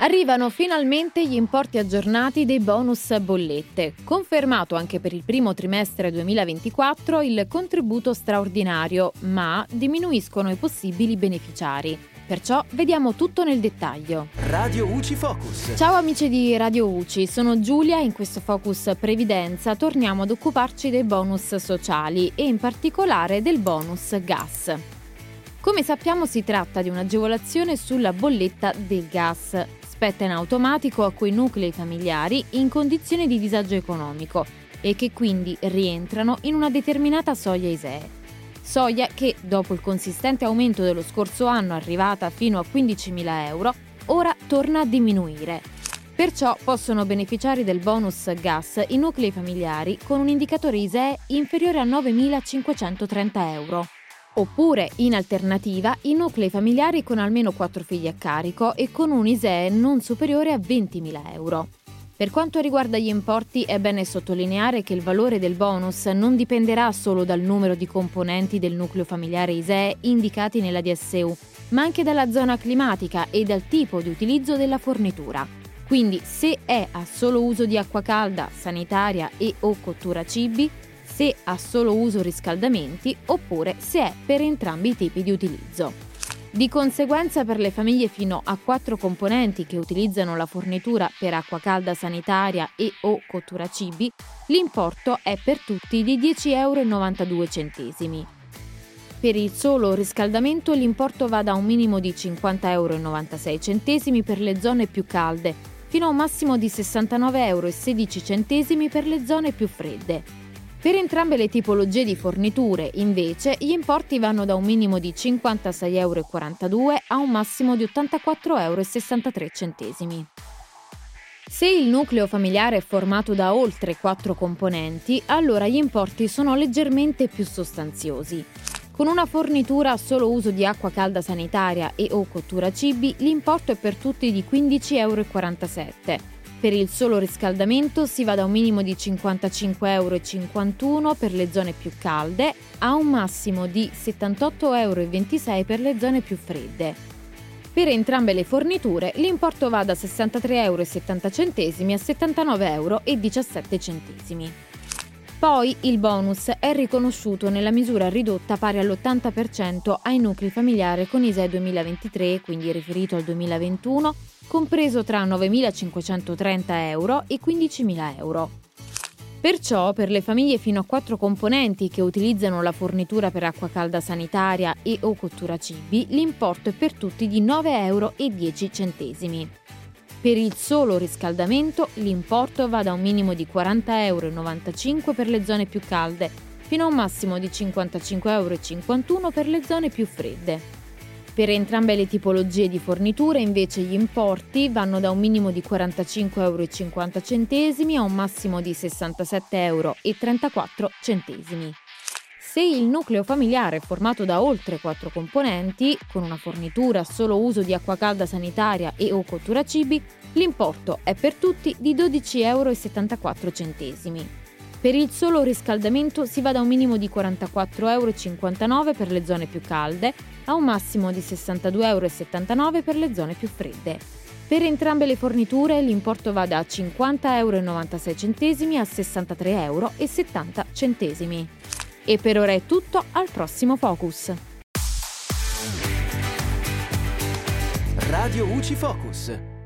Arrivano finalmente gli importi aggiornati dei bonus bollette. Confermato anche per il primo trimestre 2024 il contributo straordinario, ma diminuiscono i possibili beneficiari. Perciò vediamo tutto nel dettaglio. Radio UCI Focus. Ciao amici di Radio UCI, sono Giulia e in questo Focus Previdenza torniamo ad occuparci dei bonus sociali e in particolare del bonus gas. Come sappiamo si tratta di un'agevolazione sulla bolletta del gas spetta in automatico a quei nuclei familiari in condizioni di disagio economico e che quindi rientrano in una determinata soglia ISEE. Soglia che, dopo il consistente aumento dello scorso anno arrivata fino a 15.000 euro, ora torna a diminuire. Perciò possono beneficiare del bonus gas i nuclei familiari con un indicatore ISEE inferiore a 9.530 euro. Oppure, in alternativa, i nuclei familiari con almeno 4 figli a carico e con un ISEE non superiore a 20.000 euro. Per quanto riguarda gli importi è bene sottolineare che il valore del bonus non dipenderà solo dal numero di componenti del nucleo familiare ISEE indicati nella DSU, ma anche dalla zona climatica e dal tipo di utilizzo della fornitura. Quindi se è a solo uso di acqua calda, sanitaria e o cottura cibi, se ha solo uso riscaldamenti oppure se è per entrambi i tipi di utilizzo. Di conseguenza per le famiglie fino a 4 componenti che utilizzano la fornitura per acqua calda sanitaria e o cottura cibi, l'importo è per tutti di 10,92 euro. Per il solo riscaldamento l'importo va da un minimo di 50,96 euro per le zone più calde, fino a un massimo di 69,16 euro per le zone più fredde. Per entrambe le tipologie di forniture, invece, gli importi vanno da un minimo di 56,42 euro a un massimo di 84,63 euro. Se il nucleo familiare è formato da oltre 4 componenti, allora gli importi sono leggermente più sostanziosi. Con una fornitura a solo uso di acqua calda sanitaria e o cottura cibi, l'importo è per tutti di 15,47 euro per il solo riscaldamento si va da un minimo di 55,51 euro per le zone più calde a un massimo di 78,26 euro per le zone più fredde. Per entrambe le forniture l'importo va da 63,70 euro a 79,17 euro. Poi il bonus è riconosciuto nella misura ridotta pari all'80% ai nuclei familiari con ISEE 2023, quindi riferito al 2021, compreso tra 9.530 euro e 15.000 euro. Perciò per le famiglie fino a 4 componenti che utilizzano la fornitura per acqua calda sanitaria e o cottura cibi, l'importo è per tutti di 9,10 euro. Per il solo riscaldamento l'importo va da un minimo di 40,95 euro per le zone più calde fino a un massimo di 55,51 euro per le zone più fredde. Per entrambe le tipologie di forniture invece gli importi vanno da un minimo di 45,50 euro a un massimo di 67,34 euro. Se il nucleo familiare è formato da oltre 4 componenti, con una fornitura solo uso di acqua calda sanitaria e o cottura cibi, l'importo è per tutti di 12,74 euro. Per il solo riscaldamento si va da un minimo di 44,59 euro per le zone più calde a un massimo di 62,79 euro per le zone più fredde. Per entrambe le forniture l'importo va da 50,96 euro a 63,70 euro. E per ora è tutto, al prossimo Focus. Radio UCI Focus.